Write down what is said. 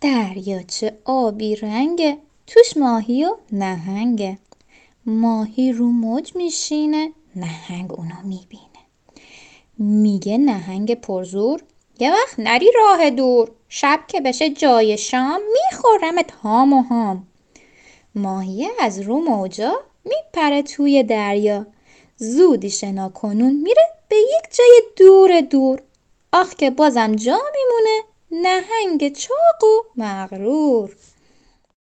دریاچه آبی رنگه توش ماهی و نهنگه. ماهی رو موج میشینه نهنگ اونو می‌بینه. میگه نهنگ پرزور یه وقت نری راه دور. شب که بشه جای شام میخورمت هام و هام. ماهیه از رو موجا میپره توی دریا. زودی شنا کنون میره به یک جای دور دور. آخ که بازم جا میمونه. نهنگ چاق و مغرور